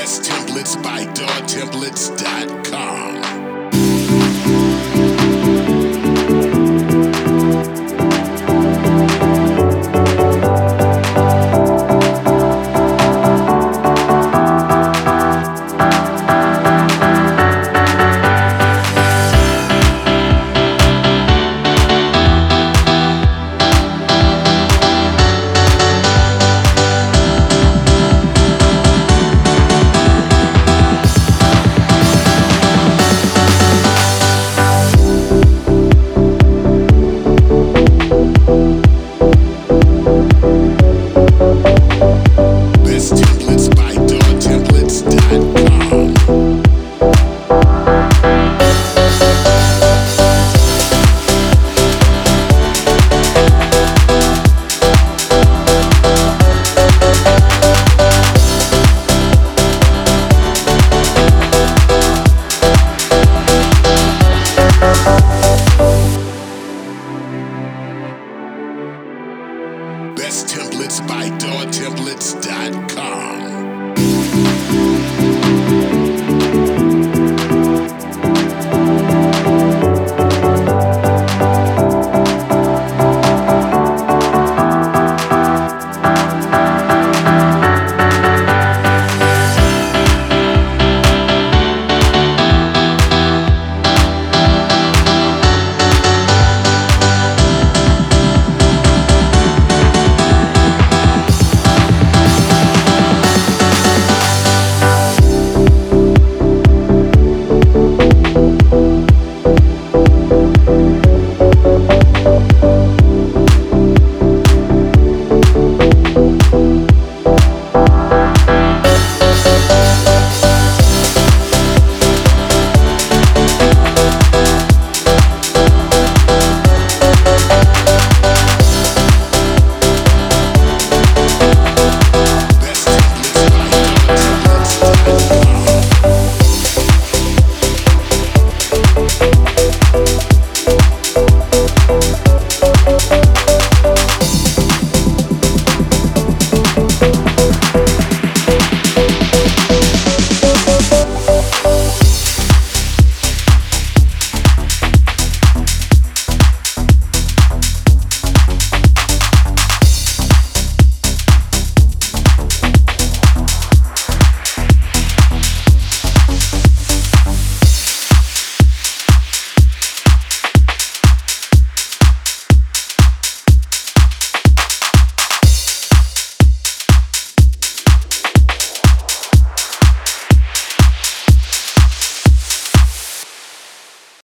Best templates by dogtemplates.com. Templates by dogtemplates.com.